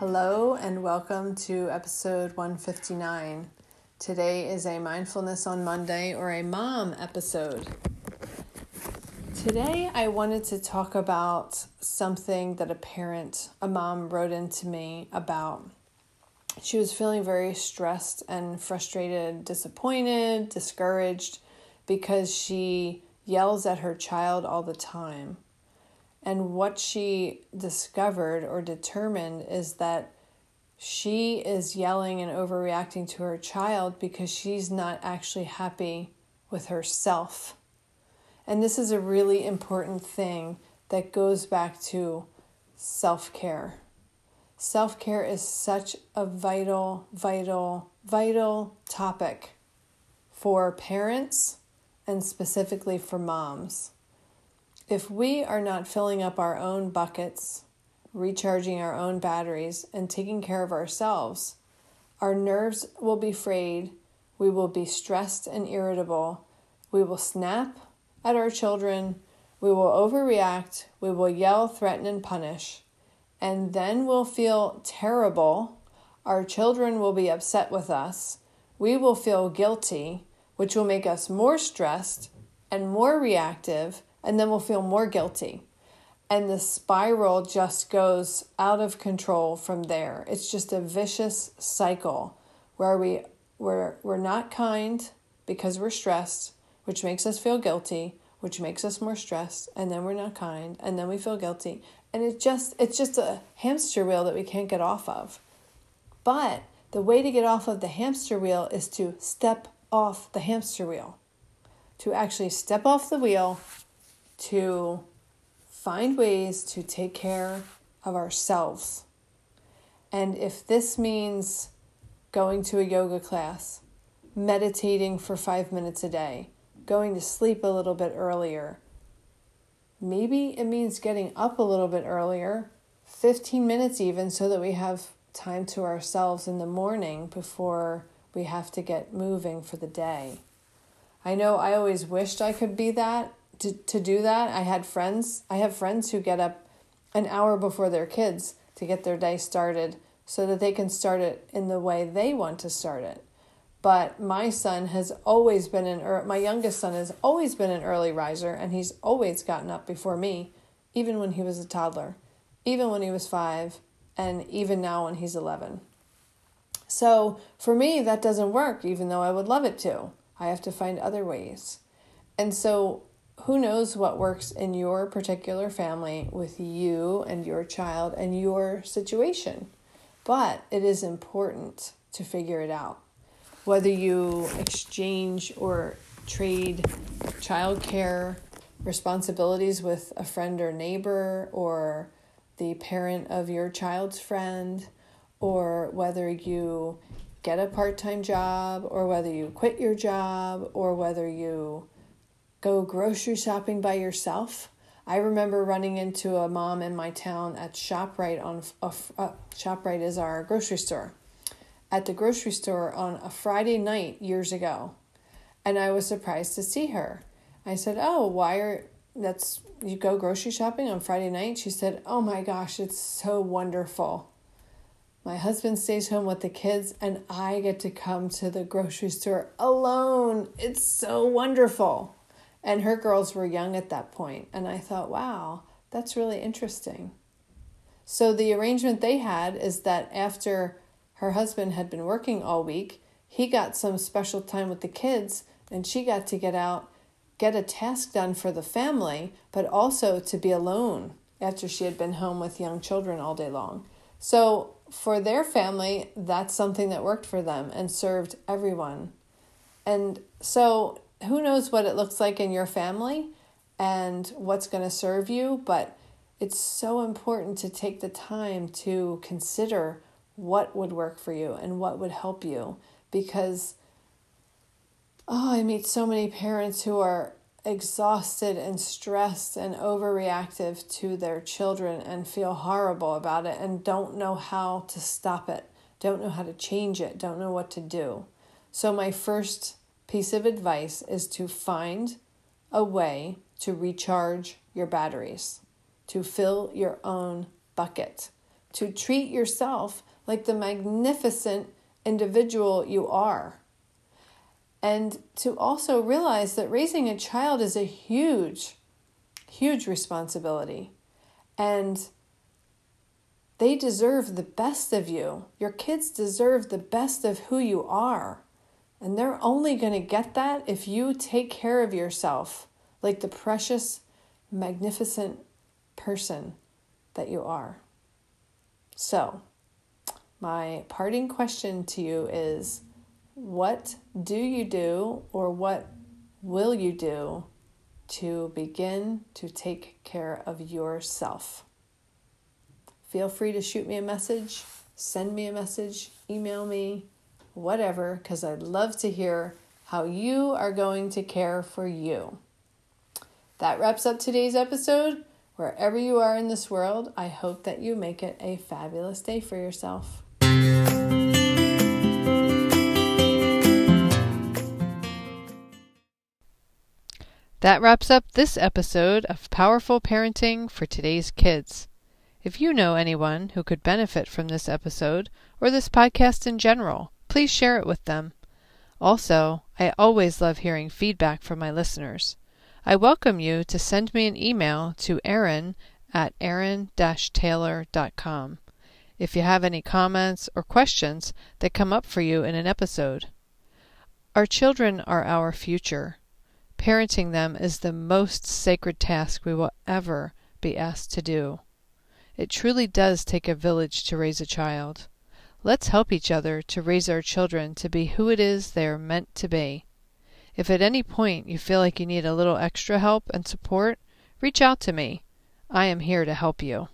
Hello, and welcome to episode 159. Today is a Mindfulness on Monday or a mom episode. Today, I wanted to talk about something that a parent, a mom, wrote into me about. She was feeling very stressed and frustrated, disappointed, discouraged because she yells at her child all the time. And what she discovered or determined is that she is yelling and overreacting to her child because she's not actually happy with herself. And this is a really important thing that goes back to self care. Self care is such a vital, vital, vital topic for parents and specifically for moms. If we are not filling up our own buckets, recharging our own batteries, and taking care of ourselves, our nerves will be frayed, we will be stressed and irritable, we will snap at our children, we will overreact, we will yell, threaten, and punish, and then we'll feel terrible. Our children will be upset with us. We will feel guilty, which will make us more stressed and more reactive and then we'll feel more guilty. And the spiral just goes out of control from there. It's just a vicious cycle where we we're, we're not kind because we're stressed, which makes us feel guilty, which makes us more stressed, and then we're not kind, and then we feel guilty. And it just it's just a hamster wheel that we can't get off of. But the way to get off of the hamster wheel is to step off the hamster wheel. To actually step off the wheel to find ways to take care of ourselves. And if this means going to a yoga class, meditating for five minutes a day, going to sleep a little bit earlier, maybe it means getting up a little bit earlier, 15 minutes even, so that we have time to ourselves in the morning before we have to get moving for the day. I know I always wished I could be that to, to do that. I had friends, I have friends who get up an hour before their kids to get their day started so that they can start it in the way they want to start it. But my son has always been an er- my youngest son has always been an early riser and he's always gotten up before me, even when he was a toddler, even when he was 5, and even now when he's 11. So, for me that doesn't work even though I would love it to. I have to find other ways. And so who knows what works in your particular family with you and your child and your situation. But it is important to figure it out. Whether you exchange or trade childcare responsibilities with a friend or neighbor or the parent of your child's friend, or whether you get a part time job, or whether you quit your job, or whether you go grocery shopping by yourself. I remember running into a mom in my town at ShopRite on a, uh, ShopRite is our grocery store. At the grocery store on a Friday night years ago. And I was surprised to see her. I said, "Oh, why are that's you go grocery shopping on Friday night?" She said, "Oh my gosh, it's so wonderful. My husband stays home with the kids and I get to come to the grocery store alone. It's so wonderful." And her girls were young at that point, and I thought, wow, that's really interesting. So the arrangement they had is that after her husband had been working all week, he got some special time with the kids and she got to get out, get a task done for the family, but also to be alone after she had been home with young children all day long. So, for their family, that's something that worked for them and served everyone. And so, who knows what it looks like in your family and what's going to serve you, but it's so important to take the time to consider what would work for you and what would help you because oh i meet so many parents who are exhausted and stressed and overreactive to their children and feel horrible about it and don't know how to stop it don't know how to change it don't know what to do. So my first piece of advice is to find a way to recharge your batteries to fill your own bucket, to treat yourself like the magnificent individual you are. And to also realize that raising a child is a huge, huge responsibility. And they deserve the best of you. Your kids deserve the best of who you are. And they're only going to get that if you take care of yourself like the precious, magnificent person that you are. So, my parting question to you is what do you do or what will you do to begin to take care of yourself? Feel free to shoot me a message, send me a message, email me, whatever, because I'd love to hear how you are going to care for you. That wraps up today's episode. Wherever you are in this world, I hope that you make it a fabulous day for yourself. That wraps up this episode of Powerful Parenting for Today's Kids. If you know anyone who could benefit from this episode or this podcast in general, please share it with them. Also, I always love hearing feedback from my listeners. I welcome you to send me an email to Erin at erin-taylor.com if you have any comments or questions that come up for you in an episode. Our children are our future. Parenting them is the most sacred task we will ever be asked to do. It truly does take a village to raise a child. Let's help each other to raise our children to be who it is they are meant to be. If at any point you feel like you need a little extra help and support, reach out to me. I am here to help you.